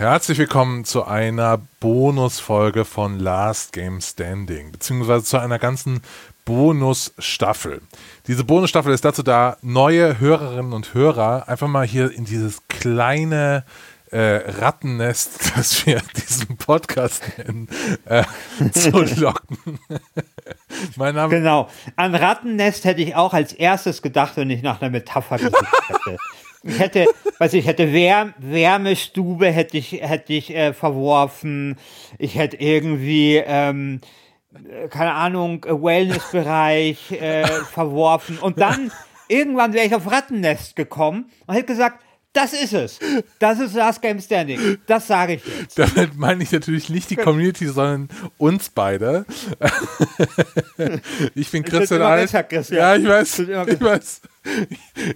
Herzlich willkommen zu einer Bonusfolge von Last Game Standing, beziehungsweise zu einer ganzen Bonusstaffel. Diese Bonusstaffel ist dazu da, neue Hörerinnen und Hörer einfach mal hier in dieses kleine äh, Rattennest, das wir diesen Podcast nennen, äh, zu locken. mein Name genau. An Rattennest hätte ich auch als erstes gedacht, wenn ich nach einer Metapher gesucht hätte. Ich hätte, weiß ich, hätte Wär Wärmestube hätte ich, hätte ich äh, verworfen. Ich hätte irgendwie, ähm, äh, keine Ahnung, äh, Wellnessbereich äh, verworfen. Und dann irgendwann wäre ich auf Rattennest gekommen und hätte gesagt, das ist es. Das ist Last Game Standing. Das sage ich jetzt. Damit meine ich natürlich nicht die Community, sondern uns beide. ich bin Christian Alt. Christian. Ja, ich weiß. Ich weiß.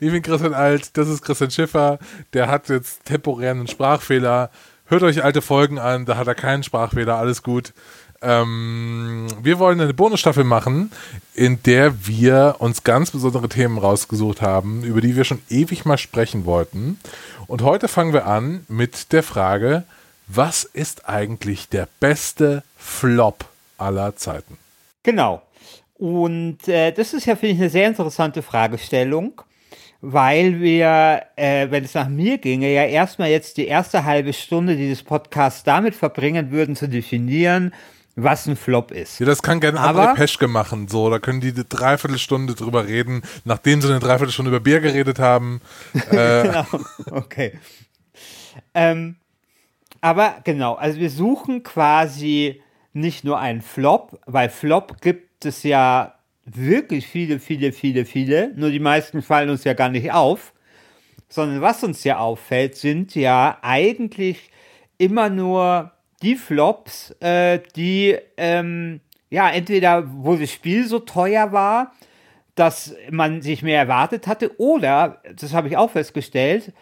Ich bin Christian Alt. Das ist Christian Schiffer. Der hat jetzt temporär einen Sprachfehler. Hört euch alte Folgen an. Da hat er keinen Sprachfehler. Alles gut. Ähm, wir wollen eine Bonusstaffel machen, in der wir uns ganz besondere Themen rausgesucht haben, über die wir schon ewig mal sprechen wollten. Und heute fangen wir an mit der Frage, was ist eigentlich der beste Flop aller Zeiten? Genau. Und äh, das ist ja, finde ich, eine sehr interessante Fragestellung, weil wir, äh, wenn es nach mir ginge, ja erstmal jetzt die erste halbe Stunde dieses Podcasts damit verbringen würden, zu definieren, was ein Flop ist. Ja, das kann gerne andere Peschke machen. So, da können die eine Dreiviertelstunde drüber reden, nachdem sie eine Dreiviertelstunde über Bier geredet haben. Äh. genau, okay. Ähm, aber genau, also wir suchen quasi nicht nur einen Flop, weil Flop gibt es ja wirklich viele, viele, viele, viele. Nur die meisten fallen uns ja gar nicht auf. Sondern was uns ja auffällt, sind ja eigentlich immer nur die Flops, äh, die ähm, ja entweder wo das Spiel so teuer war, dass man sich mehr erwartet hatte, oder, das habe ich auch festgestellt,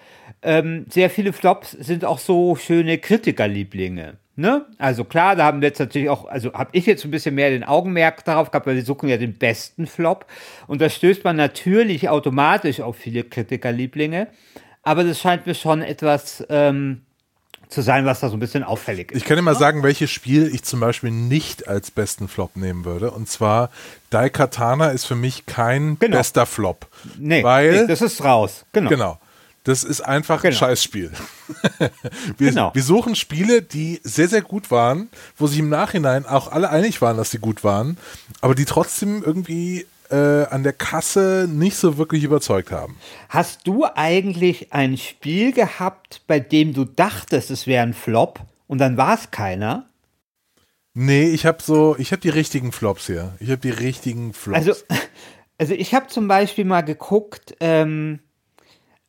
ähm, sehr viele Flops sind auch so schöne Kritikerlieblinge. Ne? Also klar, da haben wir jetzt natürlich auch, also habe ich jetzt ein bisschen mehr den Augenmerk darauf gehabt, weil wir suchen ja den besten Flop. Und da stößt man natürlich automatisch auf viele Kritikerlieblinge. Aber das scheint mir schon etwas ähm, zu sein, was da so ein bisschen auffällig ist. Ich kann dir mal sagen, welches Spiel ich zum Beispiel nicht als besten Flop nehmen würde. Und zwar Daikatana ist für mich kein genau. bester Flop. Nee, weil, nee, das ist raus. Genau. Genau. Das ist einfach genau. ein Scheißspiel. wir, genau. wir suchen Spiele, die sehr, sehr gut waren, wo sich im Nachhinein auch alle einig waren, dass sie gut waren, aber die trotzdem irgendwie äh, an der Kasse nicht so wirklich überzeugt haben. Hast du eigentlich ein Spiel gehabt, bei dem du dachtest, es wäre ein Flop und dann war es keiner? Nee, ich habe so, ich habe die richtigen Flops hier. Ich habe die richtigen Flops. Also, also ich habe zum Beispiel mal geguckt, ähm,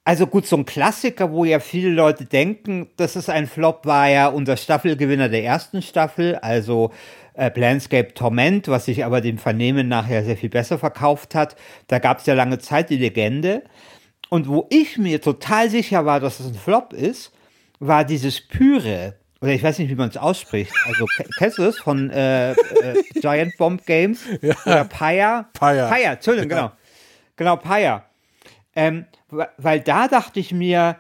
also gut, so ein Klassiker, wo ja viele Leute denken, das ist ein Flop, war ja unser Staffelgewinner der ersten Staffel, also äh, Planscape Torment, was sich aber dem Vernehmen nachher sehr viel besser verkauft hat. Da gab es ja lange Zeit die Legende. Und wo ich mir total sicher war, dass es ein Flop ist, war dieses Pyre. Oder ich weiß nicht, wie man es ausspricht. Also es von äh, äh, Giant Bomb Games? Ja. Oder Pyre? Pyre. Pyre, Entschuldigung, ja. genau. Genau, Pyre. Ähm, weil da dachte ich mir,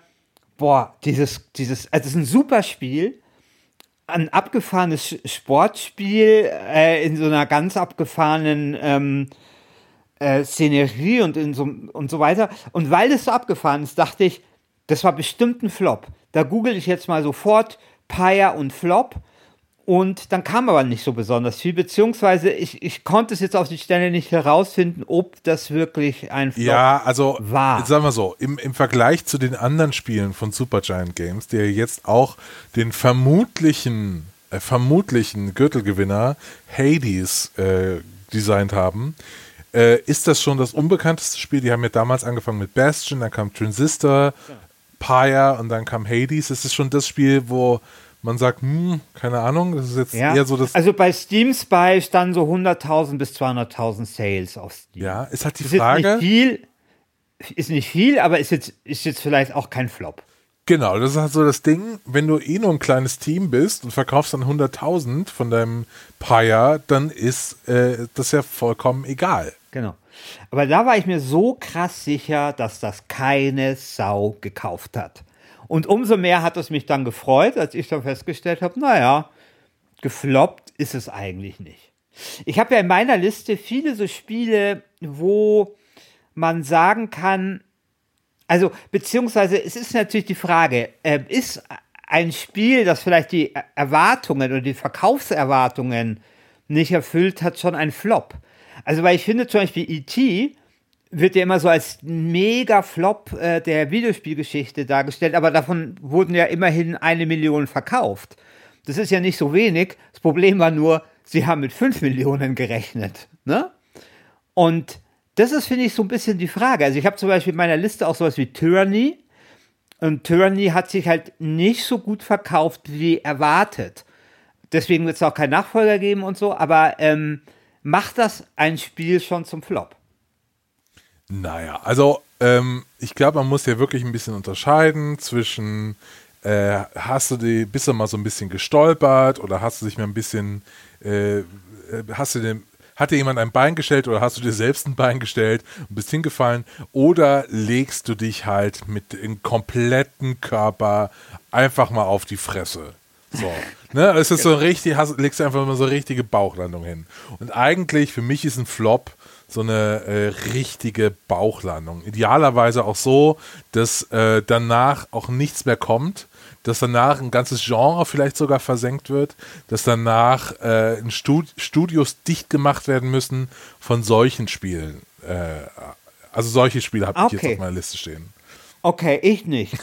boah, dieses, dieses, also es ist ein super Spiel, ein abgefahrenes Sportspiel äh, in so einer ganz abgefahrenen ähm, äh, Szenerie und, in so, und so weiter. Und weil das so abgefahren ist, dachte ich, das war bestimmt ein Flop. Da google ich jetzt mal sofort Pyre und Flop und dann kam aber nicht so besonders viel, beziehungsweise ich, ich konnte es jetzt auf die Stelle nicht herausfinden, ob das wirklich ein Flop ja, also, war. Sagen wir so, im, im Vergleich zu den anderen Spielen von Supergiant Games, der jetzt auch den vermutlichen, äh, vermutlichen Gürtelgewinner Hades äh, designt haben, äh, ist das schon das unbekannteste Spiel. Die haben ja damals angefangen mit Bastion, dann kam Transistor, ja. Pyre und dann kam Hades. Es ist schon das Spiel, wo man sagt, hm, keine Ahnung, das ist jetzt ja. eher so das. Also bei Steam Spy standen so 100.000 bis 200.000 Sales auf Steam. Ja, ist halt die ist Frage. Nicht viel, ist nicht viel, aber ist jetzt, ist jetzt vielleicht auch kein Flop. Genau, das ist halt so das Ding, wenn du eh nur ein kleines Team bist und verkaufst dann 100.000 von deinem Pyre, dann ist äh, das ja vollkommen egal. Genau. Aber da war ich mir so krass sicher, dass das keine Sau gekauft hat. Und umso mehr hat es mich dann gefreut, als ich dann festgestellt habe, naja, gefloppt ist es eigentlich nicht. Ich habe ja in meiner Liste viele so Spiele, wo man sagen kann, also beziehungsweise es ist natürlich die Frage, äh, ist ein Spiel, das vielleicht die Erwartungen oder die Verkaufserwartungen nicht erfüllt hat, schon ein Flop? Also weil ich finde zum Beispiel E.T., wird ja immer so als mega Flop äh, der Videospielgeschichte dargestellt, aber davon wurden ja immerhin eine Million verkauft. Das ist ja nicht so wenig. Das Problem war nur, sie haben mit fünf Millionen gerechnet. Ne? Und das ist, finde ich, so ein bisschen die Frage. Also ich habe zum Beispiel in meiner Liste auch sowas wie Tyranny. Und Tyranny hat sich halt nicht so gut verkauft wie erwartet. Deswegen wird es auch keinen Nachfolger geben und so. Aber ähm, macht das ein Spiel schon zum Flop? Naja, also ähm, ich glaube, man muss ja wirklich ein bisschen unterscheiden zwischen äh, hast du die, bist du mal so ein bisschen gestolpert oder hast du dich mal ein bisschen, äh, äh, hast du den, hat dir jemand ein Bein gestellt oder hast du dir selbst ein Bein gestellt und bist hingefallen oder legst du dich halt mit dem kompletten Körper einfach mal auf die Fresse? So. Ne, es ist so richtig, hast, legst du einfach mal so eine richtige Bauchlandung hin. Und eigentlich, für mich ist ein Flop so eine äh, richtige Bauchlandung. Idealerweise auch so, dass äh, danach auch nichts mehr kommt, dass danach ein ganzes Genre vielleicht sogar versenkt wird, dass danach äh, in Stud Studios dicht gemacht werden müssen von solchen Spielen. Äh, also solche Spiele habe okay. ich jetzt auf meiner Liste stehen. Okay, ich nicht.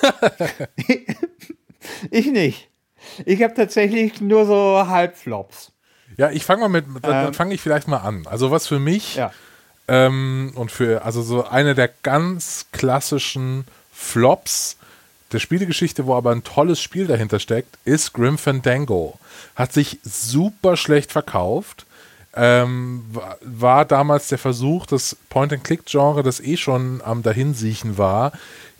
ich nicht. Ich habe tatsächlich nur so Halbflops. Ja, ich fange mal mit, dann ähm, fange ich vielleicht mal an. Also was für mich ja. Ähm, und für, also so eine der ganz klassischen Flops der Spielegeschichte, wo aber ein tolles Spiel dahinter steckt, ist Grim Fandango. Hat sich super schlecht verkauft. Ähm, war damals der Versuch, das Point-and-Click-Genre, das eh schon am Dahinsiechen war,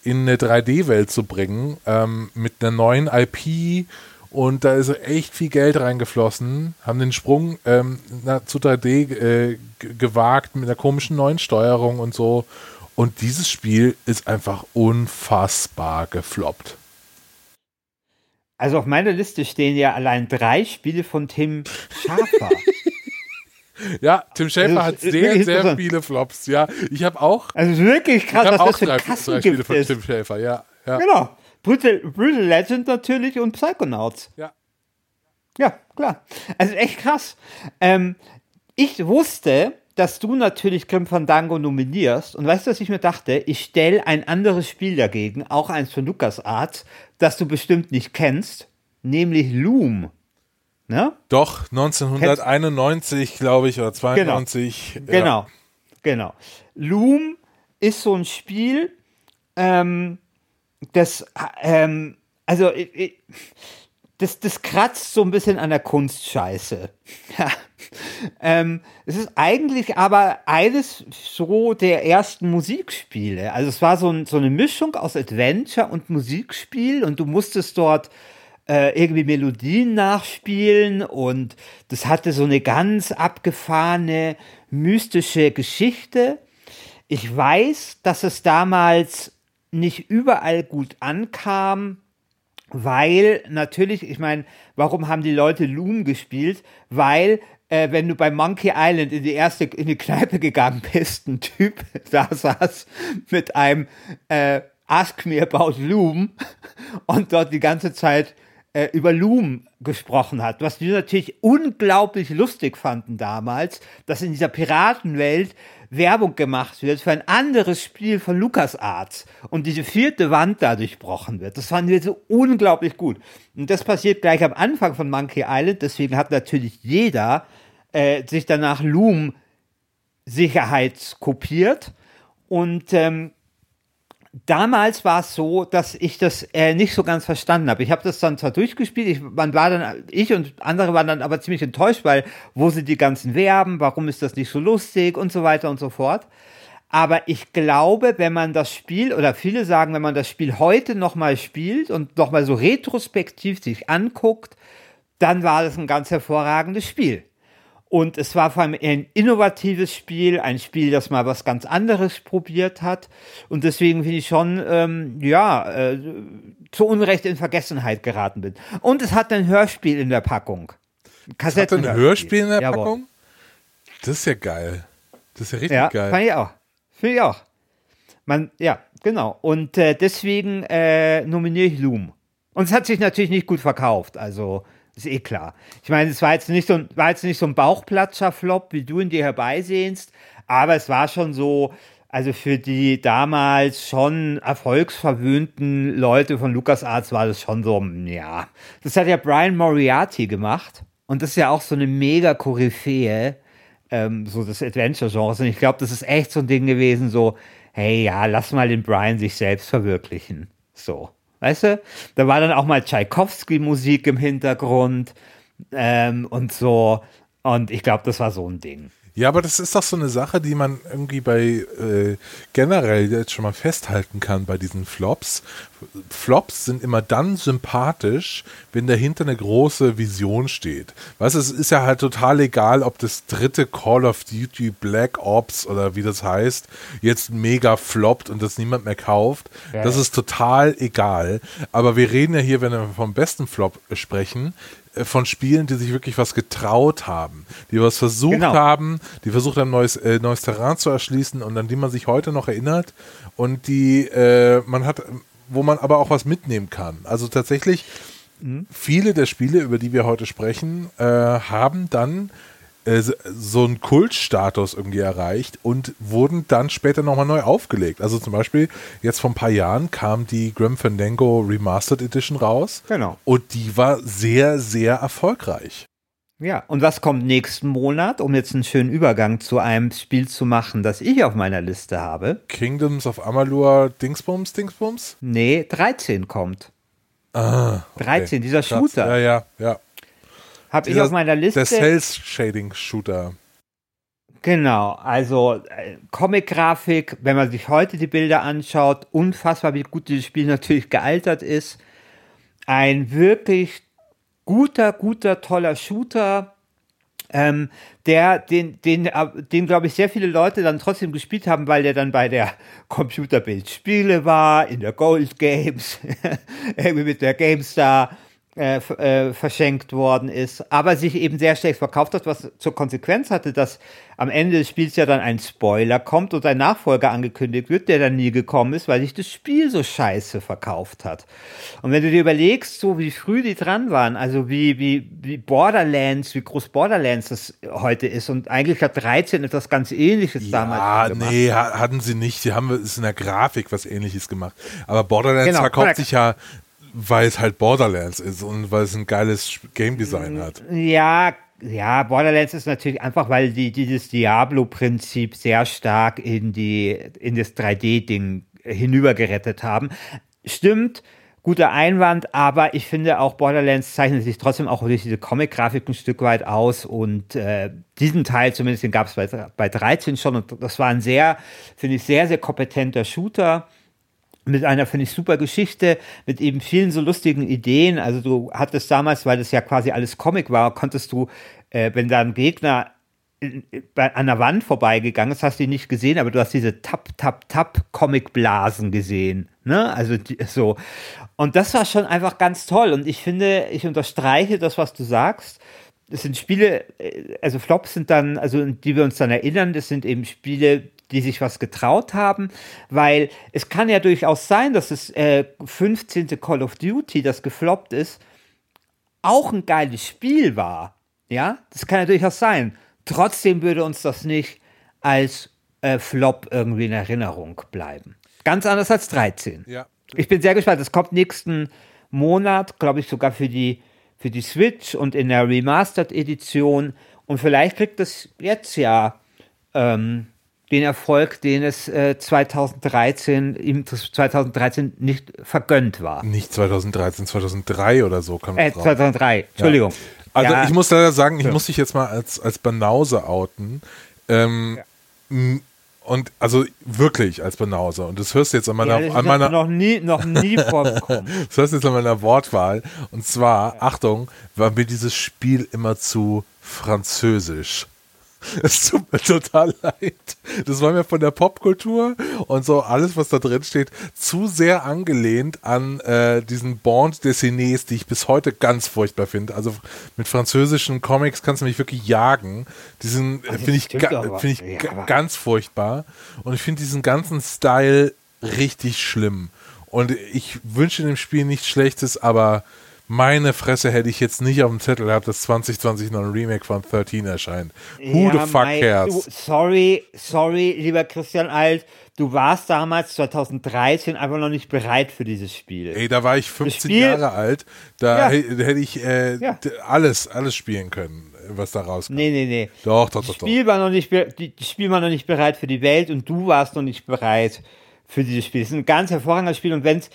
in eine 3D-Welt zu bringen, ähm, mit einer neuen IP und da ist echt viel Geld reingeflossen, haben den Sprung ähm, zu 3D äh, gewagt mit einer komischen neuen Steuerung und so und dieses Spiel ist einfach unfassbar gefloppt. Also auf meiner Liste stehen ja allein drei Spiele von Tim Schafer. ja, Tim Schafer hat sehr, sehr viele Flops. Ja, ich habe auch. Also wirklich krass, was das für drei, drei Spiele von ist. Tim Schafer. Ja, ja. Genau. Brutal, Brutal Legend natürlich und Psychonauts. Ja. Ja, klar. Also echt krass. Ähm, ich wusste, dass du natürlich Grim Fandango nominierst. Und weißt du, was ich mir dachte? Ich stelle ein anderes Spiel dagegen, auch eins von LucasArts, das du bestimmt nicht kennst, nämlich Loom. Ne? Doch, 1991, glaube ich, oder 92. Genau, ja. genau. genau. Loom ist so ein Spiel, ähm, das, ähm, also, das, das kratzt so ein bisschen an der Kunstscheiße. Ja. Ähm, es ist eigentlich aber eines so der ersten Musikspiele. Also es war so, ein, so eine Mischung aus Adventure und Musikspiel und du musstest dort äh, irgendwie Melodien nachspielen und das hatte so eine ganz abgefahrene, mystische Geschichte. Ich weiß, dass es damals nicht überall gut ankam weil natürlich, ich meine, warum haben die Leute Loom gespielt? Weil äh, wenn du bei Monkey Island in die erste in die Kneipe gegangen bist, ein Typ da saß mit einem äh, Ask Me About Loom und dort die ganze Zeit äh, über Loom gesprochen hat, was die natürlich unglaublich lustig fanden damals, dass in dieser Piratenwelt Werbung gemacht wird für ein anderes Spiel von LucasArts und diese vierte Wand da durchbrochen wird. Das fanden wir so unglaublich gut. Und das passiert gleich am Anfang von Monkey Island, deswegen hat natürlich jeder äh, sich danach Loom sicherheitskopiert und ähm, damals war es so, dass ich das äh, nicht so ganz verstanden habe. Ich habe das dann zwar durchgespielt, ich, man war dann, ich und andere waren dann aber ziemlich enttäuscht, weil wo sind die ganzen Verben, warum ist das nicht so lustig und so weiter und so fort. Aber ich glaube, wenn man das Spiel, oder viele sagen, wenn man das Spiel heute nochmal spielt und nochmal so retrospektiv sich anguckt, dann war das ein ganz hervorragendes Spiel. Und es war vor allem ein innovatives Spiel, ein Spiel, das mal was ganz anderes probiert hat. Und deswegen finde ich schon, ähm, ja, äh, zu Unrecht in Vergessenheit geraten bin. Und es hat ein Hörspiel in der Packung. Kassetten. Hat ein Hörspiel in der Jawohl. Packung? Das ist ja geil. Das ist ja richtig ja, geil. Fand ich auch. Finde ich auch. Man, ja, genau. Und äh, deswegen äh, nominiere ich Loom. Und es hat sich natürlich nicht gut verkauft. Also ist eh klar. Ich meine, es war jetzt nicht so ein, war jetzt nicht so ein Bauchplatscher-Flop, wie du ihn dir herbeisehnst, aber es war schon so, also für die damals schon erfolgsverwöhnten Leute von LucasArts war das schon so, ja. Das hat ja Brian Moriarty gemacht. Und das ist ja auch so eine mega Koryphäe, ähm, so des Adventure-Genres. Und ich glaube, das ist echt so ein Ding gewesen, so, hey, ja, lass mal den Brian sich selbst verwirklichen. So. Weißt du? Da war dann auch mal Tchaikovsky-Musik im Hintergrund ähm, und so. Und ich glaube, das war so ein Ding. Ja, aber das ist doch so eine Sache, die man irgendwie bei äh, generell jetzt schon mal festhalten kann bei diesen Flops. Flops sind immer dann sympathisch, wenn dahinter eine große Vision steht. Weißt du, es ist ja halt total egal, ob das dritte Call of Duty Black Ops oder wie das heißt, jetzt mega floppt und das niemand mehr kauft. Ja. Das ist total egal. Aber wir reden ja hier, wenn wir vom besten Flop sprechen, von Spielen, die sich wirklich was getraut haben, die was versucht genau. haben, die versucht haben, neues, äh, neues Terrain zu erschließen und an die man sich heute noch erinnert und die äh, man hat, wo man aber auch was mitnehmen kann. Also tatsächlich, mhm. viele der Spiele, über die wir heute sprechen, äh, haben dann äh, so einen Kultstatus irgendwie erreicht und wurden dann später nochmal neu aufgelegt. Also zum Beispiel jetzt vor ein paar Jahren kam die Grim Fandango Remastered Edition raus. Genau. Und die war sehr, sehr erfolgreich. Ja, und was kommt nächsten Monat, um jetzt einen schönen Übergang zu einem Spiel zu machen, das ich auf meiner Liste habe? Kingdoms of Amalur Dingsbums, Dingsbums? Nee, 13 kommt. Ah. Okay. 13, dieser Shooter. Ja, ja, ja. Habe ich auf meiner Liste. Der Cell-Shading-Shooter. Genau, also äh, Comic-Grafik, wenn man sich heute die Bilder anschaut, unfassbar, wie gut dieses Spiel natürlich gealtert ist. Ein wirklich guter, guter, toller Shooter, ähm, der, den, den, äh, den glaube ich, sehr viele Leute dann trotzdem gespielt haben, weil der dann bei der Computerbild Spiele war, in der Gold Games, irgendwie mit der GameStar äh, äh, verschenkt worden ist, aber sich eben sehr schlecht verkauft hat, was zur Konsequenz hatte, dass am Ende des Spiels ja dann ein Spoiler kommt und ein Nachfolger angekündigt wird, der dann nie gekommen ist, weil sich das Spiel so scheiße verkauft hat. Und wenn du dir überlegst, so wie früh die dran waren, also wie, wie, wie Borderlands, wie groß Borderlands das heute ist und eigentlich hat 13 etwas ganz ähnliches ja, damals gemacht. nee, hatten sie nicht. Sie haben es in der Grafik was ähnliches gemacht. Aber Borderlands genau, verkauft sich ja weil es halt Borderlands ist und weil es ein geiles Game Design hat. Ja, ja, Borderlands ist natürlich einfach, weil die dieses Diablo-Prinzip sehr stark in die in das 3D-Ding hinübergerettet haben. Stimmt, guter Einwand, aber ich finde auch Borderlands zeichnet sich trotzdem auch durch diese Comic-Grafik ein Stück weit aus und äh, diesen Teil zumindest, den gab es bei, bei 13 schon und das war ein sehr, finde ich, sehr, sehr kompetenter Shooter mit einer, finde ich, super Geschichte, mit eben vielen so lustigen Ideen. Also du hattest damals, weil das ja quasi alles Comic war, konntest du, äh, wenn da ein Gegner an der Wand vorbeigegangen ist, hast du ihn nicht gesehen, aber du hast diese Tap, Tap, Tap Comic-Blasen gesehen. Ne? Also die, so. Und das war schon einfach ganz toll. Und ich finde, ich unterstreiche das, was du sagst. Das sind Spiele, äh, also Flops sind dann, also die wir uns dann erinnern, das sind eben Spiele, die sich was getraut haben, weil es kann ja durchaus sein, dass das äh, 15. Call of Duty, das gefloppt ist, auch ein geiles Spiel war. Ja, das kann ja durchaus sein. Trotzdem würde uns das nicht als äh, Flop irgendwie in Erinnerung bleiben. Ganz anders als 13. Ja. Ich bin sehr gespannt. Es kommt nächsten Monat, glaube ich, sogar für die, für die Switch und in der Remastered-Edition. Und vielleicht kriegt es jetzt ja ähm, den Erfolg, den es äh, 2013, ihm 2013 nicht vergönnt war. Nicht 2013, 2003 oder so kam äh, 2003, Entschuldigung. Ja. Also ja. ich muss leider sagen, ich ja. muss dich jetzt mal als, als Banause outen. Ähm, Und also wirklich als Banause. Und das hörst du jetzt an meiner, ja, an meiner noch nie, noch nie vorgekommen. das hörst du jetzt an meiner Wortwahl. Und zwar, ja. Achtung, war mir dieses Spiel immer zu französisch. Es tut mir total leid. Das war mir von der Popkultur und so alles, was da drin steht, zu sehr angelehnt an äh, diesen Bond Dessinés, die ich bis heute ganz furchtbar finde. Also mit französischen Comics kannst du mich wirklich jagen. Diesen äh, finde ich, ga, find ich ja, ganz furchtbar. Und ich finde diesen ganzen Style richtig schlimm. Und ich wünsche dem Spiel nichts Schlechtes, aber meine Fresse hätte ich jetzt nicht auf dem Zettel gehabt, dass 2020 noch ein Remake von 13 erscheint. Who ja, the fuck mein, cares? Du, sorry, sorry, lieber Christian Alt, du warst damals 2013 einfach noch nicht bereit für dieses Spiel. Ey, da war ich 15 Spiel, Jahre alt, da ja. hätte ich äh, ja. alles, alles spielen können, was da rauskommt. Nee, nee, nee. Doch, doch, doch. Das Spiel, War noch nicht, das Spiel war noch nicht bereit für die Welt und du warst noch nicht bereit für dieses Spiel. Es ist ein ganz hervorragendes Spiel und wenn es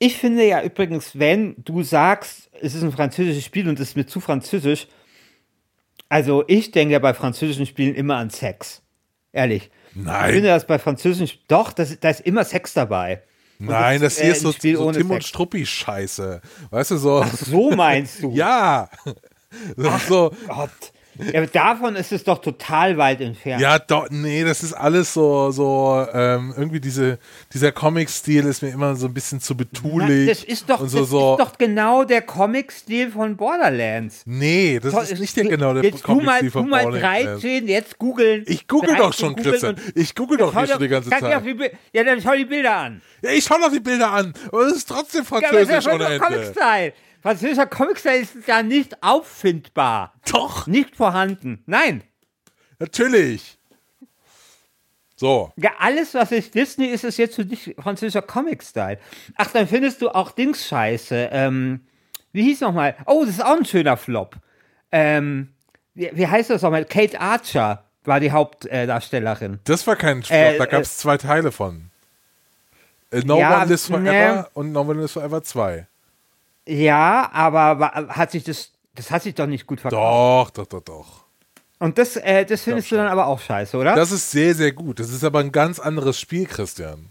ich finde ja übrigens, wenn du sagst, es ist ein französisches Spiel und es ist mir zu französisch, also ich denke ja bei französischen Spielen immer an Sex. Ehrlich. Nein. Ich finde das bei französischen, doch, das, da ist immer Sex dabei. Und Nein, das, das hier ist so, so Tim und Struppi-Scheiße. Weißt du, so. Ach, so meinst du? ja. Ach, so. Gott. Ja, davon ist es doch total weit entfernt. Ja, doch, nee, das ist alles so, so, ähm, irgendwie diese, dieser Comic-Stil ist mir immer so ein bisschen zu betulich. das ist doch, so, das so. ist doch genau der Comic-Stil von Borderlands. Nee, das so, ist nicht der genau der Comic-Stil von Borderlands. Du mal 13, jetzt googeln. Ich google doch schon, Christian. Ich google doch hier schon die ganze Zeit. ja, dann schau die Bilder an. Ja, ich schau doch die Bilder an. Aber es ist trotzdem französisch ja, aber das ist ohne Comic-Style. Französischer Comic-Style ist ja nicht auffindbar. Doch. Nicht vorhanden. Nein. Natürlich. So. Ja, alles, was ist Disney ist, ist jetzt für dich französischer Comic-Style. Ach, dann findest du auch Dings scheiße. Ähm, wie hieß nochmal? Oh, das ist auch ein schöner Flop. Ähm, wie, wie heißt das nochmal? Kate Archer war die Hauptdarstellerin. Äh, das war kein Flop, äh, da gab es äh, zwei Teile von. Äh, no ja, One Lives Forever ne, und No One Lives Forever 2. Ja, aber hat sich das, das hat sich doch nicht gut verkauft. Doch, doch, doch, doch. Und das, äh, das findest du dann aber auch scheiße, oder? Das ist sehr, sehr gut. Das ist aber ein ganz anderes Spiel, Christian.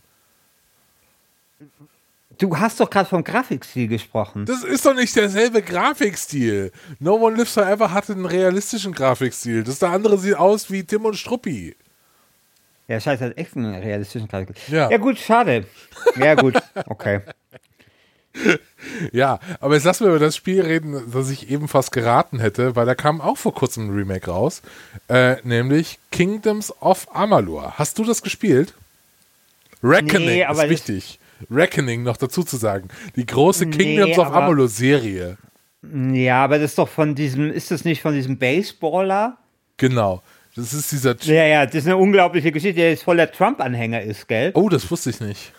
Du hast doch gerade vom Grafikstil gesprochen. Das ist doch nicht derselbe Grafikstil. No One Lives Forever hatte einen realistischen Grafikstil. Das der andere sieht aus wie Tim und Struppi. Ja, scheiße, hat echt einen realistischen Grafikstil. Ja. ja, gut, schade. Ja, gut, okay. Ja, aber jetzt lassen wir über das Spiel reden, das ich eben fast geraten hätte, weil da kam auch vor kurzem ein Remake raus, äh, nämlich Kingdoms of Amalur. Hast du das gespielt? Reckoning nee, ist wichtig. Reckoning noch dazu zu sagen. Die große nee, Kingdoms of Amalur Serie. Ja, aber das ist doch von diesem, ist das nicht von diesem Baseballer? Genau. Das ist dieser. Ja, ja, das ist eine unglaubliche Geschichte, der jetzt voller Trump-Anhänger ist, gell? Oh, das wusste ich nicht.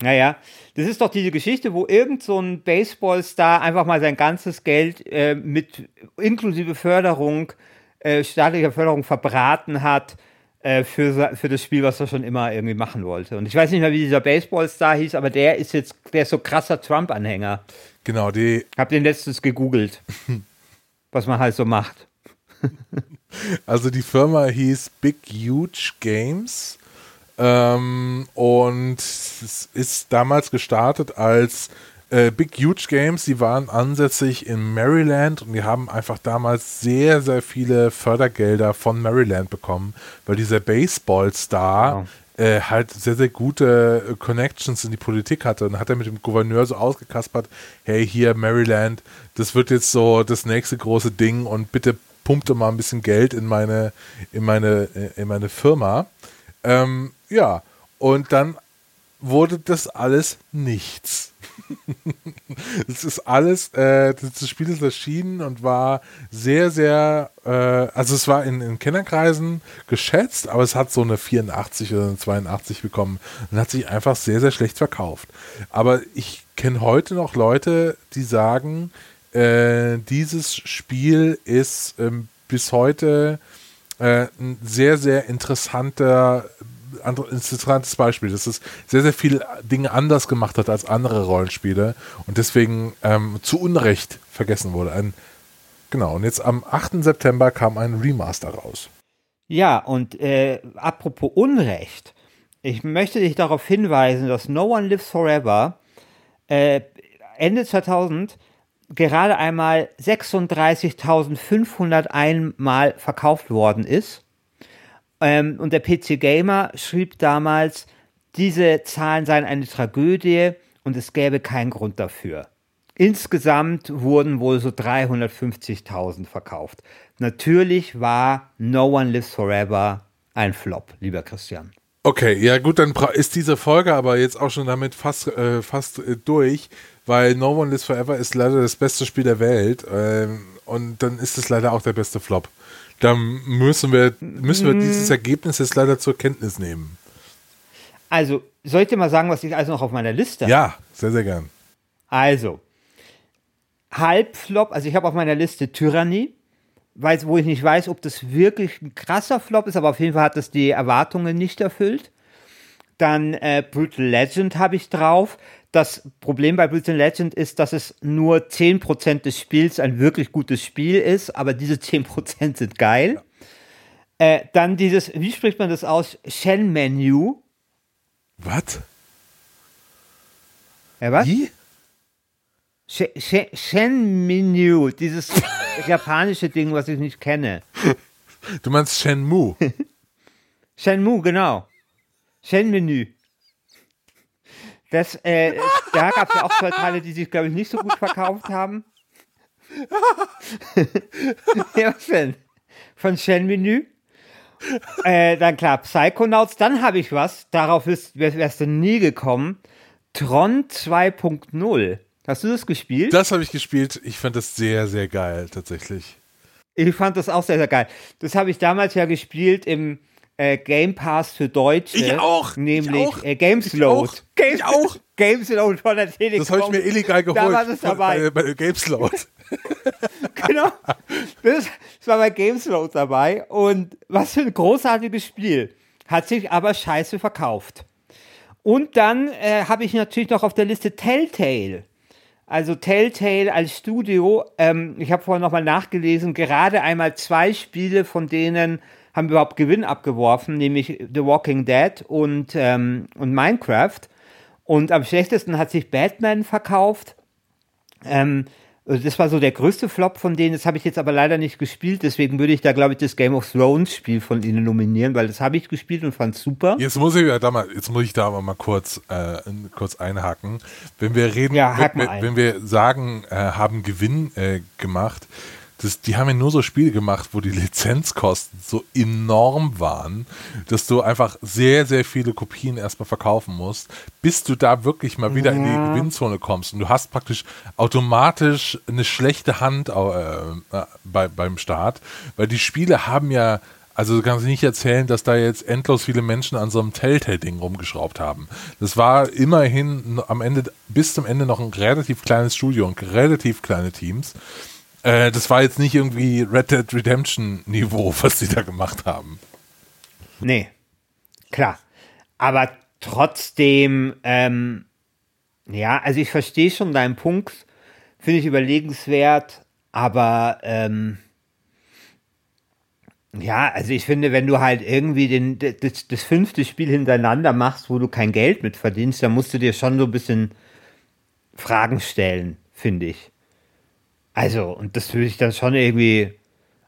Naja, das ist doch diese Geschichte, wo irgend so ein Baseballstar einfach mal sein ganzes Geld äh, mit inklusive Förderung, äh, staatlicher Förderung verbraten hat äh, für, für das Spiel, was er schon immer irgendwie machen wollte. Und ich weiß nicht mehr, wie dieser Baseballstar hieß, aber der ist jetzt, der ist so krasser Trump-Anhänger. Genau, die. Hab den letztens gegoogelt, was man halt so macht. also die Firma hieß Big Huge Games ähm, und es ist damals gestartet als äh, Big Huge Games. Die waren ansässig in Maryland und die haben einfach damals sehr, sehr viele Fördergelder von Maryland bekommen, weil dieser Baseball-Star wow. Äh, halt sehr, sehr gute äh, Connections in die Politik hatte und hat er mit dem Gouverneur so ausgekaspert, hey, hier Maryland, das wird jetzt so das nächste große Ding und bitte pumpte mal ein bisschen Geld in meine, in meine, äh, in meine Firma. Ähm, ja, und dann wurde das alles nichts. Es ist alles, äh, das Spiel ist erschienen und war sehr, sehr, äh, also es war in, in Kennerkreisen geschätzt, aber es hat so eine 84 oder eine 82 bekommen und hat sich einfach sehr, sehr schlecht verkauft. Aber ich kenne heute noch Leute, die sagen, äh, dieses Spiel ist ähm, bis heute äh, ein sehr, sehr interessanter interessantes Beispiel, dass es sehr, sehr viele Dinge anders gemacht hat als andere Rollenspiele und deswegen ähm, zu Unrecht vergessen wurde. Ein, genau, und jetzt am 8. September kam ein Remaster raus. Ja, und äh, apropos Unrecht, ich möchte dich darauf hinweisen, dass No One Lives Forever äh, Ende 2000 gerade einmal 36.501 Mal verkauft worden ist. Ähm, und der PC Gamer schrieb damals, diese Zahlen seien eine Tragödie und es gäbe keinen Grund dafür. Insgesamt wurden wohl so 350.000 verkauft. Natürlich war No One Lives Forever ein Flop, lieber Christian. Okay, ja gut, dann ist diese Folge aber jetzt auch schon damit fast, äh, fast äh, durch, weil No One Lives Forever ist leider das beste Spiel der Welt ähm, und dann ist es leider auch der beste Flop. Da müssen wir, müssen wir mm. dieses Ergebnis jetzt leider zur Kenntnis nehmen. Also, soll ich dir mal sagen, was ich also noch auf meiner Liste habe? Ja, sehr, sehr gern. Also, Halbflop, also ich habe auf meiner Liste Tyranny, weiß, wo ich nicht weiß, ob das wirklich ein krasser Flop ist, aber auf jeden Fall hat das die Erwartungen nicht erfüllt. Dann äh, Brutal Legend habe ich drauf. Das Problem bei Brutal Legend ist, dass es nur 10% des Spiels ein wirklich gutes Spiel ist, aber diese 10% sind geil. Äh, dann dieses, wie spricht man das aus? Shen-Menu. Was? Ja, was? Wie? Shenmue, dieses japanische Ding, was ich nicht kenne. Du meinst Shenmue? Shenmue, genau. Shenmenü. Das, äh, da gab es ja auch zwei Teile, die sich, glaube ich, nicht so gut verkauft haben. ja, was denn? Von Shenmenü. Äh, dann klar, Psychonauts. Dann habe ich was, darauf wärst du nie gekommen. Tron 2.0. Hast du das gespielt? Das habe ich gespielt. Ich fand das sehr, sehr geil, tatsächlich. Ich fand das auch sehr, sehr geil. Das habe ich damals ja gespielt im äh, Game Pass für Deutsche. Ich auch. Nämlich ich auch. Äh, Gamesload. Ich auch. Games, ich auch. Gamesload von der Telekom. Das habe ich mir illegal geholt. Da war das dabei. Bei, bei Gamesload. genau. Das, das war bei Gamesload dabei. Und was für ein großartiges Spiel. Hat sich aber scheiße verkauft. Und dann äh, habe ich natürlich noch auf der Liste Telltale. Also Telltale als Studio, ähm, ich habe vorhin nochmal nachgelesen, gerade einmal zwei Spiele von denen haben überhaupt Gewinn abgeworfen, nämlich The Walking Dead und, ähm, und Minecraft. Und am schlechtesten hat sich Batman verkauft. Ähm, also das war so der größte Flop von denen. Das habe ich jetzt aber leider nicht gespielt. Deswegen würde ich da, glaube ich, das Game of Thrones Spiel von ihnen nominieren, weil das habe ich gespielt und fand super. Jetzt muss ich da mal, jetzt muss ich da aber mal kurz, äh, kurz einhaken. Wenn wir reden, ja, wenn, wenn, wir sagen, äh, haben Gewinn äh, gemacht, das, die haben ja nur so Spiele gemacht, wo die Lizenzkosten so enorm waren, dass du einfach sehr, sehr viele Kopien erstmal verkaufen musst, bis du da wirklich mal wieder ja. in die Gewinnzone kommst. Und du hast praktisch automatisch eine schlechte Hand äh, bei, beim Start, weil die Spiele haben ja also du kannst nicht erzählen, dass da jetzt endlos viele Menschen an so einem Telltale-Ding rumgeschraubt haben. Das war immerhin am Ende, bis zum Ende noch ein relativ kleines Studio und relativ kleine Teams. Äh, das war jetzt nicht irgendwie Red Dead Redemption Niveau, was sie da gemacht haben. Nee, klar. Aber trotzdem, ähm, ja, also ich verstehe schon deinen Punkt, finde ich überlegenswert, aber ähm, ja, also ich finde, wenn du halt irgendwie den, das, das fünfte Spiel hintereinander machst, wo du kein Geld mit verdienst, dann musst du dir schon so ein bisschen Fragen stellen, finde ich. Also, und das würde ich dann schon irgendwie.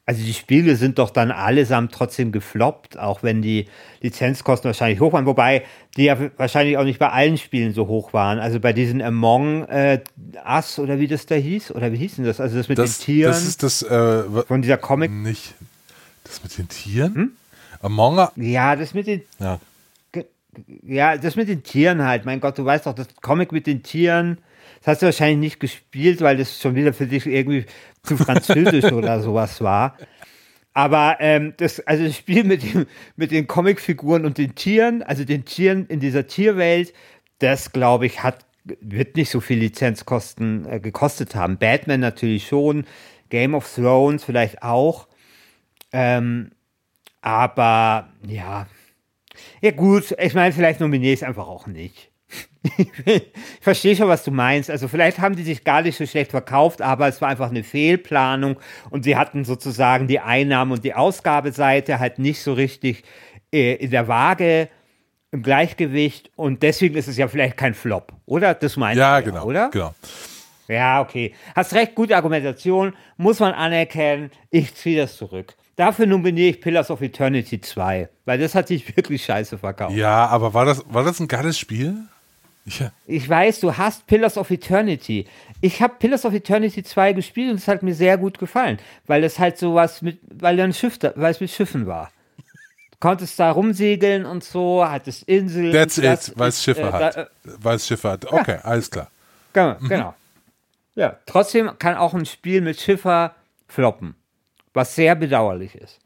Also die Spiele sind doch dann allesamt trotzdem gefloppt, auch wenn die Lizenzkosten wahrscheinlich hoch waren, wobei die ja wahrscheinlich auch nicht bei allen Spielen so hoch waren. Also bei diesen Among äh, Us oder wie das da hieß, oder wie hieß denn das? Also das mit das, den Tieren. Das ist das äh, von dieser Comic. Nicht das mit den Tieren? Hm? Among Us. Ja, das mit den. Ja. Ja, das mit den Tieren halt. Mein Gott, du weißt doch, das Comic mit den Tieren das hast du wahrscheinlich nicht gespielt, weil das schon wieder für dich irgendwie zu französisch oder sowas war. Aber ähm, das, also das Spiel mit, dem, mit den Comicfiguren und den Tieren, also den Tieren in dieser Tierwelt, das glaube ich, hat, wird nicht so viel Lizenzkosten äh, gekostet haben. Batman natürlich schon, Game of Thrones vielleicht auch. Ähm, aber ja. Ja, gut, ich meine, vielleicht nominiere ich es einfach auch nicht ich verstehe schon, was du meinst. Also vielleicht haben die sich gar nicht so schlecht verkauft, aber es war einfach eine Fehlplanung und sie hatten sozusagen die Einnahmen und die Ausgabeseite halt nicht so richtig äh, in der Waage. im Gleichgewicht und deswegen ist es ja vielleicht kein Flop, oder? Das meinst ja, du, genau, oder? Genau. Ja, okay. Hast recht, gute Argumentation, muss man anerkennen. Ich ziehe das zurück. Dafür nominiere ich Pillars of Eternity 2, weil das hat sich wirklich scheiße verkauft. Ja, aber war das, war das ein geiles Spiel? Ja. Ich weiß, du hast Pillars of Eternity. Ich habe Pillars of Eternity 2 gespielt und es hat mir sehr gut gefallen, weil es halt sowas mit, weil ein Schiff, weil es mit Schiffen war. Du konntest da rumsegeln und so, hattest Inseln. That's it, weil es Schiffe äh, hat. Äh, weil es Schiffe hat. Okay, ja. alles klar. Genau, mhm. genau. Ja, trotzdem kann auch ein Spiel mit Schiffer floppen, was sehr bedauerlich ist.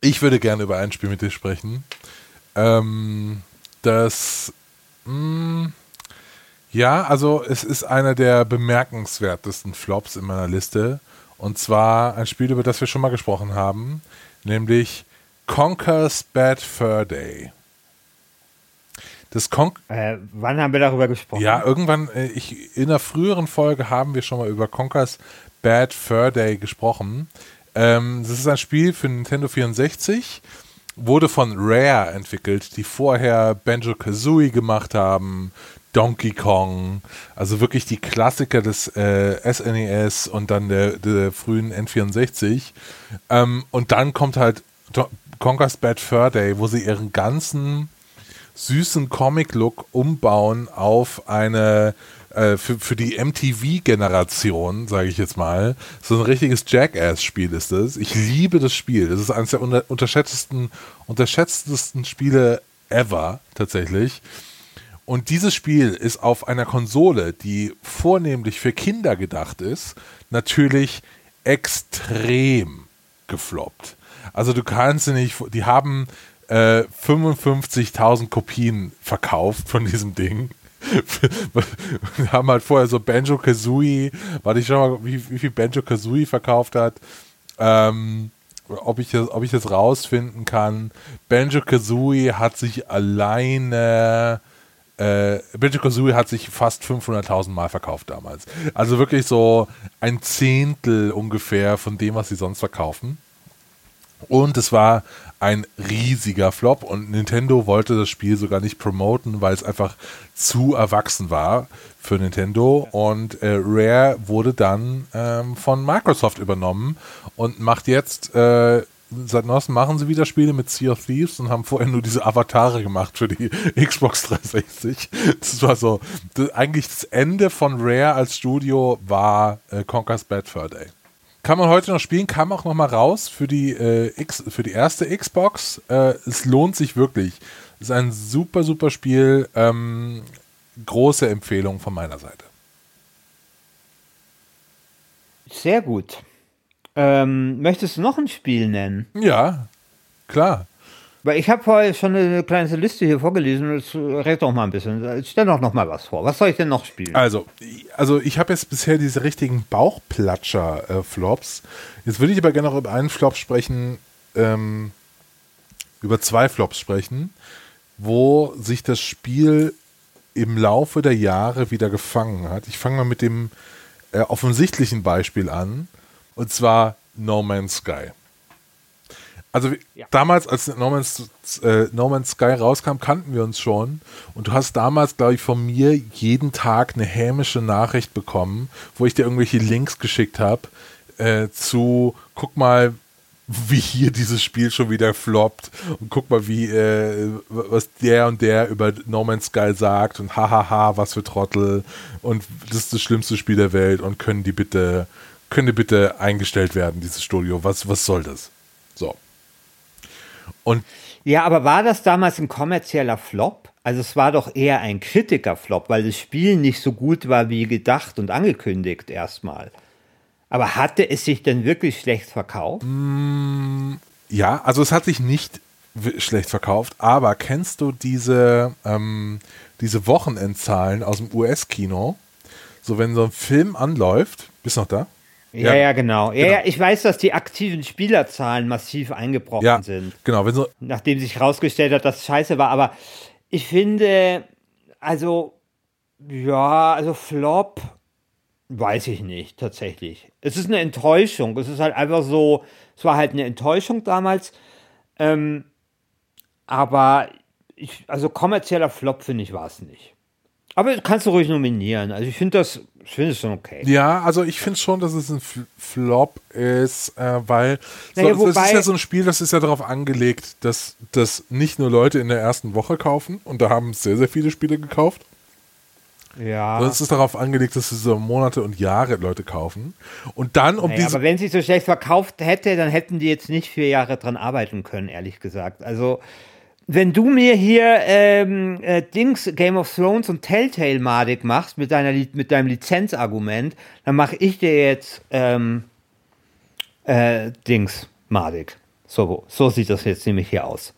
Ich würde gerne über ein Spiel mit dir sprechen. Ähm, das Mm, ja, also es ist einer der bemerkenswertesten Flops in meiner Liste. Und zwar ein Spiel, über das wir schon mal gesprochen haben, nämlich Conker's Bad Fur Day. Das Con äh, wann haben wir darüber gesprochen? Ja, irgendwann, äh, ich, in einer früheren Folge haben wir schon mal über Conker's Bad Fur Day gesprochen. Ähm, das ist ein Spiel für Nintendo 64 wurde von Rare entwickelt, die vorher Banjo Kazooie gemacht haben, Donkey Kong, also wirklich die Klassiker des äh, SNES e und dann der, der frühen N64. Ähm, und dann kommt halt Conker's Bad Fur Day, wo sie ihren ganzen süßen Comic-Look umbauen auf eine äh, für, für die MTV-Generation, sage ich jetzt mal, so ein richtiges Jackass-Spiel ist es. Ich liebe das Spiel. Das ist eines der unter, unterschätztesten, unterschätztesten Spiele ever, tatsächlich. Und dieses Spiel ist auf einer Konsole, die vornehmlich für Kinder gedacht ist, natürlich extrem gefloppt. Also du kannst sie nicht, die haben äh, 55.000 Kopien verkauft von diesem Ding. Wir haben halt vorher so Banjo Kazooie, warte ich schau mal, wie, wie viel Banjo Kazooie verkauft hat. Ähm, ob ich, das, ob ich das rausfinden kann. Banjo Kazooie hat sich alleine. Äh, Banjo Kazooie hat sich fast 500.000 Mal verkauft damals. Also wirklich so ein Zehntel ungefähr von dem, was sie sonst verkaufen. Und es war ein riesiger Flop und Nintendo wollte das Spiel sogar nicht promoten, weil es einfach zu erwachsen war für Nintendo und äh, Rare wurde dann ähm, von Microsoft übernommen und macht jetzt äh, seit neuestem machen sie wieder Spiele mit Sea of Thieves und haben vorher nur diese Avatare gemacht für die Xbox 360. Das war so, das, eigentlich das Ende von Rare als Studio war äh, Conker's Bad Fur Day kann man heute noch spielen, kam auch noch mal raus für die, äh, X, für die erste Xbox. Äh, es lohnt sich wirklich. Es ist ein super, super Spiel. Ähm, große Empfehlung von meiner Seite. Sehr gut. Ähm, möchtest du noch ein Spiel nennen? Ja, klar. Weil ich habe vorher schon eine kleine Liste hier vorgelesen. Jetzt red doch mal ein bisschen. Stell doch noch mal was vor. Was soll ich denn noch spielen? Also, also ich habe jetzt bisher diese richtigen Bauchplatscher-Flops. jetzt würde ich aber gerne noch über einen Flop sprechen, ähm, über zwei Flops sprechen, wo sich das Spiel im Laufe der Jahre wieder gefangen hat. Ich fange mal mit dem äh, offensichtlichen Beispiel an. Und zwar No Man's Sky. Also ja. damals, als no Man's, äh, no Man's Sky rauskam, kannten wir uns schon. Und du hast damals, glaube ich, von mir jeden Tag eine hämische Nachricht bekommen, wo ich dir irgendwelche Links geschickt habe äh, zu, guck mal, wie hier dieses Spiel schon wieder floppt und guck mal, wie äh, was der und der über No Man's Sky sagt und hahaha, was für Trottel und das ist das schlimmste Spiel der Welt und können die bitte, können die bitte eingestellt werden, dieses Studio, was, was soll das? So. Und ja, aber war das damals ein kommerzieller Flop? Also es war doch eher ein Kritikerflop, weil das Spiel nicht so gut war wie gedacht und angekündigt erstmal. Aber hatte es sich denn wirklich schlecht verkauft? Mm, ja, also es hat sich nicht schlecht verkauft, aber kennst du diese, ähm, diese Wochenendzahlen aus dem US-Kino? So, wenn so ein Film anläuft, bist du noch da? Ja, ja, genau. Ja, genau. ja, ich weiß, dass die aktiven Spielerzahlen massiv eingebrochen ja, sind. Genau, wenn so nachdem sich herausgestellt hat, dass es scheiße war. Aber ich finde, also, ja, also Flop, weiß ich nicht, tatsächlich. Es ist eine Enttäuschung. Es ist halt einfach so, es war halt eine Enttäuschung damals. Ähm, aber ich, also kommerzieller Flop finde ich war es nicht. Aber kannst du ruhig nominieren. Also ich finde das, ich finde es schon okay. Ja, also ich finde schon, dass es ein Flop ist, äh, weil naja, so, das ist ja so ein Spiel, das ist ja darauf angelegt, dass das nicht nur Leute in der ersten Woche kaufen und da haben sehr, sehr viele Spiele gekauft. Ja. Sondern es ist darauf angelegt, dass es so Monate und Jahre Leute kaufen. Und dann um naja, diese. Aber wenn sie so schlecht verkauft hätte, dann hätten die jetzt nicht vier Jahre dran arbeiten können, ehrlich gesagt. Also wenn du mir hier ähm, äh, Dings Game of Thrones und Telltale Madig machst mit deiner mit deinem Lizenzargument, dann mache ich dir jetzt ähm, äh, Dings Madig. So, so sieht das jetzt nämlich hier aus.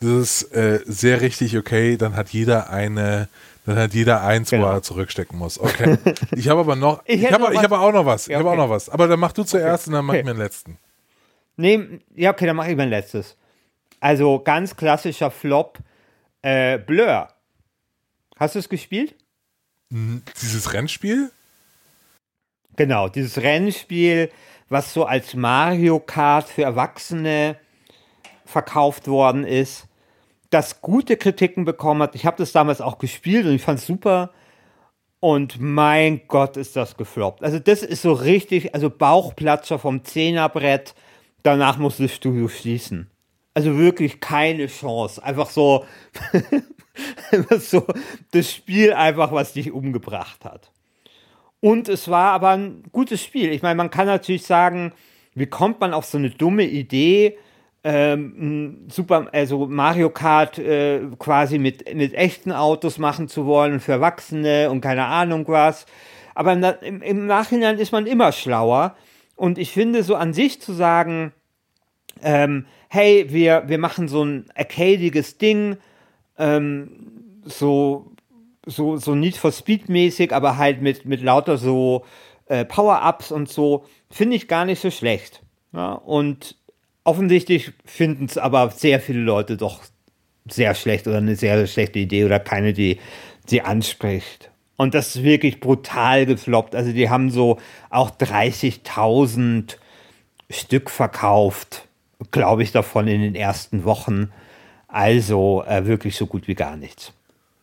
Das ist äh, sehr richtig okay. Dann hat jeder eine, dann hat jeder eins, genau. wo er zurückstecken muss. Okay. Ich habe aber noch, ich, ich habe, ich habe auch noch was. Ich ja, okay. habe auch noch was. Aber dann mach du zuerst okay. und dann mach okay. ich mir den letzten. Nee, ja, okay, dann mache ich mein letztes. Also ganz klassischer Flop. Äh, Blur. Hast du es gespielt? Hm, dieses Rennspiel? Genau, dieses Rennspiel, was so als Mario Kart für Erwachsene verkauft worden ist, das gute Kritiken bekommen hat. Ich habe das damals auch gespielt und ich fand es super. Und mein Gott, ist das gefloppt. Also das ist so richtig, also Bauchplatscher vom Zehnerbrett. Danach muss das Studio schließen. Also wirklich keine Chance. Einfach so, so das Spiel einfach, was dich umgebracht hat. Und es war aber ein gutes Spiel. Ich meine, man kann natürlich sagen, wie kommt man auf so eine dumme Idee, ähm, Super, also Mario Kart äh, quasi mit, mit echten Autos machen zu wollen für Erwachsene und keine Ahnung was. Aber im, im Nachhinein ist man immer schlauer. Und ich finde, so an sich zu sagen, ähm, hey, wir, wir machen so ein arcadiges Ding, ähm, so, so, so Need for Speed mäßig, aber halt mit, mit lauter so äh, Power-Ups und so, finde ich gar nicht so schlecht. Ja, und offensichtlich finden es aber sehr viele Leute doch sehr schlecht oder eine sehr, sehr schlechte Idee oder keine, die sie anspricht. Und das ist wirklich brutal gefloppt. Also die haben so auch 30.000 Stück verkauft glaube ich, davon in den ersten Wochen. Also äh, wirklich so gut wie gar nichts.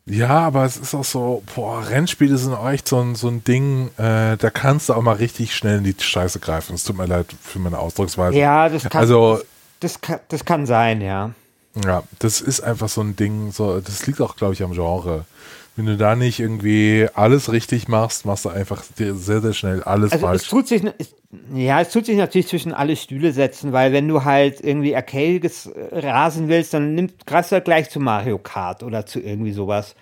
Ja, aber es ist auch so, boah, Rennspiele sind auch echt so ein, so ein Ding, äh, da kannst du auch mal richtig schnell in die Scheiße greifen. Es tut mir leid für meine Ausdrucksweise. Ja, das kann, also, das, kann, das kann sein, ja. Ja, das ist einfach so ein Ding, so, das liegt auch, glaube ich, am Genre wenn du da nicht irgendwie alles richtig machst, machst du einfach sehr, sehr schnell alles also falsch. Es tut sich, ja, es tut sich natürlich zwischen alle Stühle setzen, weil wenn du halt irgendwie arcadiges äh, rasen willst, dann nimmt greifst du halt gleich zu Mario Kart oder zu irgendwie sowas.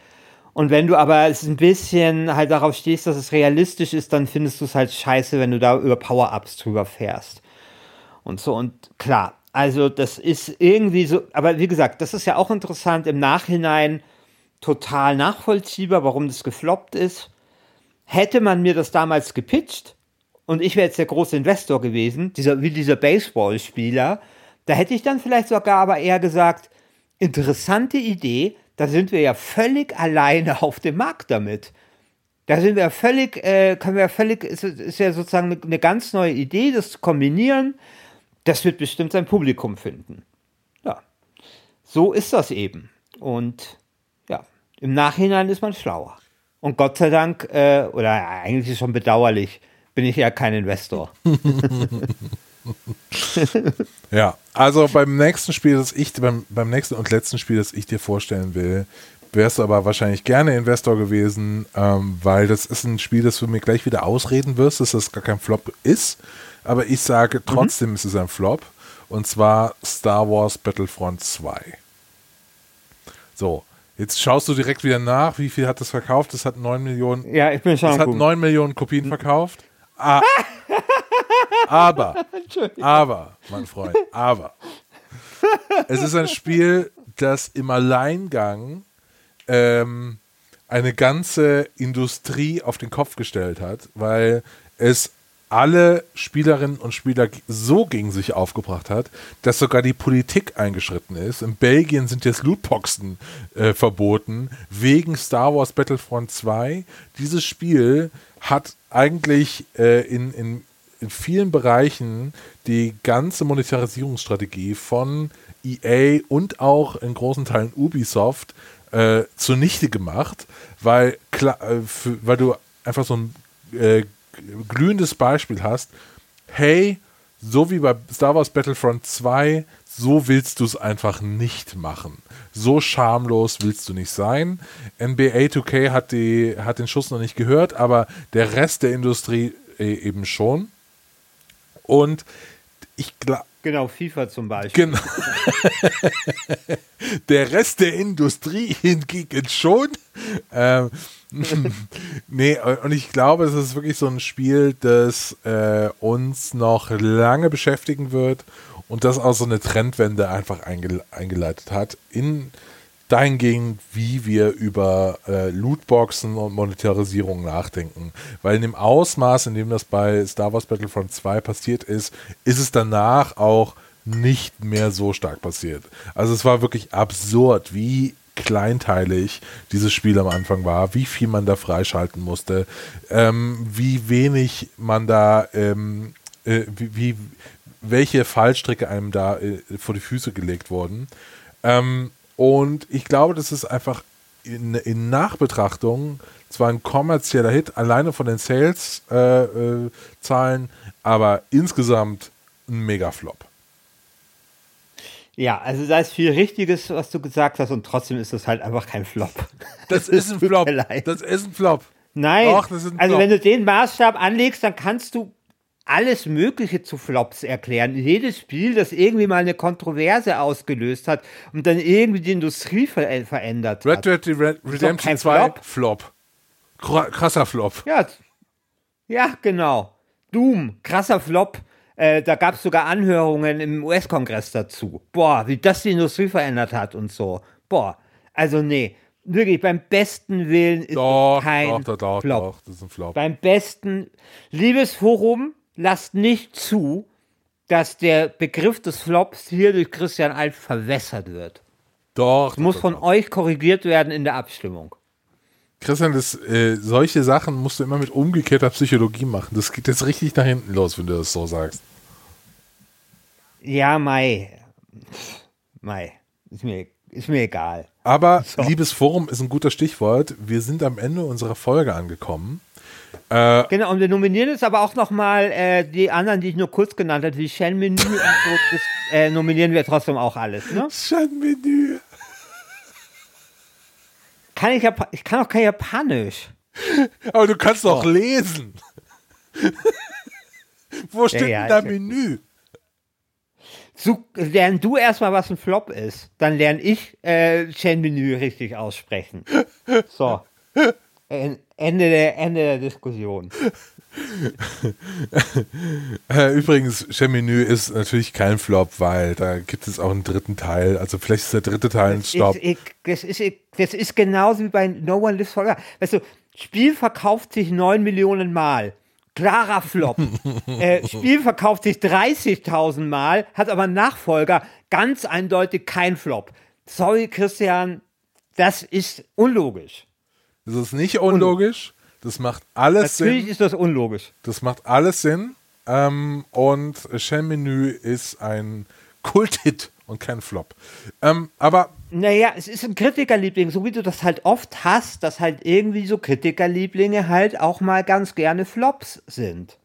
Und wenn du aber es ein bisschen halt darauf stehst, dass es realistisch ist, dann findest du es halt scheiße, wenn du da über Power-Ups drüber fährst. Und so, und klar, also das ist irgendwie so, aber wie gesagt, das ist ja auch interessant im Nachhinein total nachvollziehbar, warum das gefloppt ist. Hätte man mir das damals gepitcht und ich wäre jetzt der große Investor gewesen, dieser, wie dieser Baseballspieler, da hätte ich dann vielleicht sogar aber eher gesagt, interessante Idee, da sind wir ja völlig alleine auf dem Markt damit. Da sind wir völlig, äh, können wir völlig, ist, ist ja sozusagen eine, eine ganz neue Idee, das zu kombinieren. Das wird bestimmt sein Publikum finden. Ja, so ist das eben. Und im Nachhinein ist man schlauer. Und Gott sei Dank, äh, oder eigentlich ist es schon bedauerlich, bin ich ja kein Investor. ja, also beim nächsten Spiel, das ich, beim, beim nächsten und letzten Spiel, das ich dir vorstellen will, wärst du aber wahrscheinlich gerne Investor gewesen, ähm, weil das ist ein Spiel, das du mir gleich wieder ausreden wirst, dass das gar kein Flop ist. Aber ich sage trotzdem, mhm. ist es ein Flop. Und zwar Star Wars Battlefront 2. So, Jetzt schaust du direkt wieder nach, wie viel hat das verkauft? Das hat 9 Millionen. Ja, ich bin schon. Das hat 9 Millionen Kopien verkauft. Ah, aber, aber, mein Freund, aber. Es ist ein Spiel, das im Alleingang ähm, eine ganze Industrie auf den Kopf gestellt hat, weil es alle Spielerinnen und Spieler so gegen sich aufgebracht hat, dass sogar die Politik eingeschritten ist. In Belgien sind jetzt Lootboxen äh, verboten wegen Star Wars Battlefront 2. Dieses Spiel hat eigentlich äh, in, in in vielen Bereichen die ganze Monetarisierungsstrategie von EA und auch in großen Teilen Ubisoft äh, zunichte gemacht, weil, klar, äh, für, weil du einfach so ein äh, glühendes Beispiel hast. Hey, so wie bei Star Wars Battlefront 2, so willst du es einfach nicht machen. So schamlos willst du nicht sein. NBA 2K hat, die, hat den Schuss noch nicht gehört, aber der Rest der Industrie äh, eben schon. Und ich glaube. Genau, FIFA zum Beispiel. Genau. der Rest der Industrie hingegen schon. Ähm, nee, und ich glaube, es ist wirklich so ein Spiel, das äh, uns noch lange beschäftigen wird und das auch so eine Trendwende einfach eingel eingeleitet hat in dahingehend, wie wir über äh, Lootboxen und Monetarisierung nachdenken. Weil in dem Ausmaß, in dem das bei Star Wars Battlefront 2 passiert ist, ist es danach auch nicht mehr so stark passiert. Also es war wirklich absurd, wie kleinteilig dieses Spiel am Anfang war, wie viel man da freischalten musste, ähm, wie wenig man da, ähm, äh, wie, wie, welche Fallstricke einem da äh, vor die Füße gelegt wurden. Ähm, und ich glaube, das ist einfach in, in, Nachbetrachtung zwar ein kommerzieller Hit, alleine von den Sales-Zahlen, äh, äh, aber insgesamt ein Mega-Flop. Ja, also da ist viel Richtiges, was du gesagt hast, und trotzdem ist das halt einfach kein Flop. Das, das ist ein Flop. Das ist ein Flop. Nein, Och, also Flop. wenn du den Maßstab anlegst, dann kannst du alles Mögliche zu Flops erklären. Jedes Spiel, das irgendwie mal eine Kontroverse ausgelöst hat und dann irgendwie die Industrie ver äh, verändert Red hat. Red Dead Redemption 2 Flop. Flop. Krasser Flop. Ja, ja, genau. Doom, krasser Flop. Äh, da gab es sogar Anhörungen im US-Kongress dazu. Boah, wie das die Industrie verändert hat und so. Boah, also nee, wirklich beim besten Willen ist doch, kein doch, doch, Flop. Doch, das ist ein Flop. Beim besten, liebes Forum, lasst nicht zu, dass der Begriff des Flops hier durch Christian Alt verwässert wird. Doch. Es muss von euch korrigiert werden in der Abstimmung. Christian, das, äh, solche Sachen musst du immer mit umgekehrter Psychologie machen. Das geht jetzt richtig nach hinten los, wenn du das so sagst. Ja, Mai. Mai. Ist mir, ist mir egal. Aber so. liebes Forum ist ein guter Stichwort. Wir sind am Ende unserer Folge angekommen. Äh, genau, und wir nominieren jetzt aber auch nochmal äh, die anderen, die ich nur kurz genannt habe, wie Shen-Menü und so. Äh, nominieren wir trotzdem auch alles. Ne? Shen-Menü. Kann ich, Jap ich kann auch kein Japanisch. Aber du kannst doch oh. lesen. Wo steht ja, ja, denn da Menü? So, lern du erstmal, was ein Flop ist. Dann lerne ich äh, Chen-Menü richtig aussprechen. So. Ende der, Ende der Diskussion. Äh, übrigens, Cheminue ist natürlich kein Flop, weil da gibt es auch einen dritten Teil. Also vielleicht ist der dritte Teil ein Stopp. das, ist, das ist genauso wie bei No One Lives Forever. Weißt du, Spiel verkauft sich 9 Millionen Mal. Klarer Flop. äh, Spiel verkauft sich 30.000 Mal, hat aber Nachfolger. Ganz eindeutig kein Flop. Sorry, Christian, das ist unlogisch. Das ist nicht unlogisch. Das macht alles Natürlich Sinn. Natürlich ist das unlogisch. Das macht alles Sinn. Ähm, und Shenmue ist ein Kulthit und kein Flop. Ähm, aber. Naja, es ist ein Kritikerliebling, so wie du das halt oft hast, dass halt irgendwie so Kritikerlieblinge halt auch mal ganz gerne Flops sind.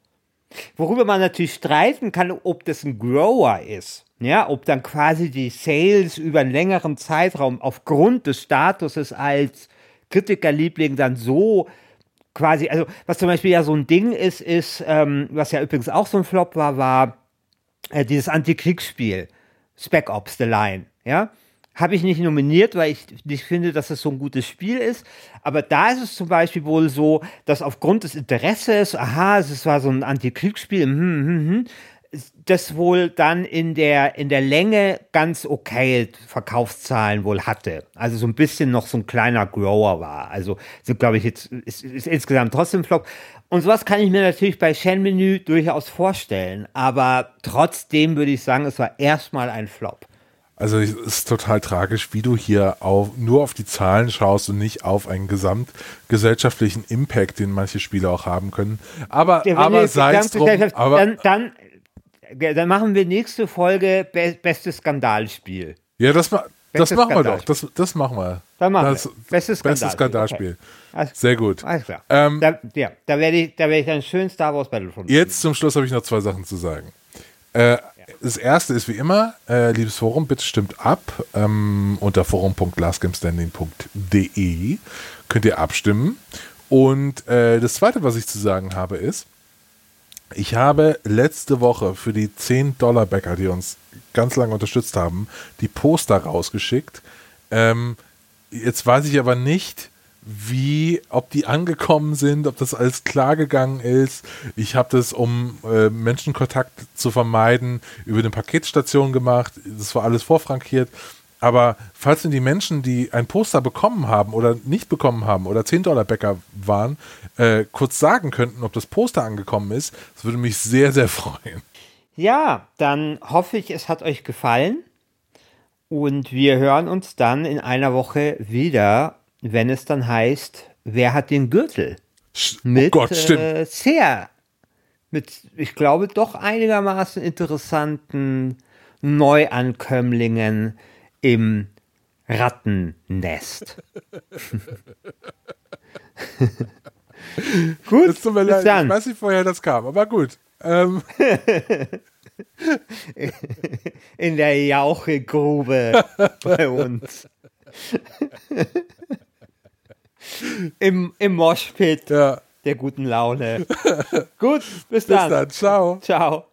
Worüber man natürlich streiten kann, ob das ein Grower ist. Ja, ob dann quasi die Sales über einen längeren Zeitraum aufgrund des Statuses als Kritikerliebling dann so quasi, also was zum Beispiel ja so ein Ding ist, ist, ähm, was ja übrigens auch so ein Flop war, war äh, dieses Antikriegsspiel, Spec Ops The Line, ja. Habe ich nicht nominiert, weil ich nicht finde, dass es so ein gutes Spiel ist. Aber da ist es zum Beispiel wohl so, dass aufgrund des Interesses, aha, es war so ein Antikriegsspiel, hm, hm, hm, das wohl dann in der, in der Länge ganz okay Verkaufszahlen wohl hatte. Also so ein bisschen noch so ein kleiner Grower war. Also so glaube ich jetzt, ist, ist insgesamt trotzdem Flop. Und sowas kann ich mir natürlich bei Shenmue durchaus vorstellen. Aber trotzdem würde ich sagen, es war erstmal ein Flop. Also es ist total tragisch, wie du hier auf, nur auf die Zahlen schaust und nicht auf einen gesamtgesellschaftlichen Impact, den manche Spiele auch haben können. Aber, ja, aber sei es drum. Aber, dann, dann, dann, machen wir nächste Folge Be bestes Skandalspiel. Ja, das, das machen wir doch. Das, das machen wir. Dann machen das, wir. Bestes Skandalspiel. Bestes Skandalspiel. Okay. Sehr gut. Alles klar. Ähm, da, ja, da werde ich, werd ich dann schön Star Wars Battlefront Jetzt zum Schluss habe ich noch zwei Sachen zu sagen. Äh, das erste ist wie immer, äh, liebes Forum, bitte stimmt ab. Ähm, unter forum.lastgamestanding.de könnt ihr abstimmen. Und äh, das zweite, was ich zu sagen habe, ist, ich habe letzte Woche für die 10-Dollar-Bäcker, die uns ganz lange unterstützt haben, die Poster rausgeschickt. Ähm, jetzt weiß ich aber nicht, wie, ob die angekommen sind, ob das alles klar gegangen ist. Ich habe das, um äh, Menschenkontakt zu vermeiden, über eine Paketstation gemacht. Das war alles vorfrankiert. Aber falls denn die Menschen, die ein Poster bekommen haben oder nicht bekommen haben oder 10-Dollar-Bäcker waren, äh, kurz sagen könnten, ob das Poster angekommen ist, das würde mich sehr, sehr freuen. Ja, dann hoffe ich, es hat euch gefallen. Und wir hören uns dann in einer Woche wieder wenn es dann heißt, wer hat den Gürtel? Mit oh Gott, stimmt. Äh, sehr, mit, ich glaube, doch einigermaßen interessanten Neuankömmlingen im Rattennest. gut, tut mir leid, ich weiß nicht, woher das kam, aber gut. Ähm. In der Jauchegrube bei uns. Im, im Moshpit ja. der guten Laune. Gut, bis, bis dann. Bis dann. Ciao. Ciao.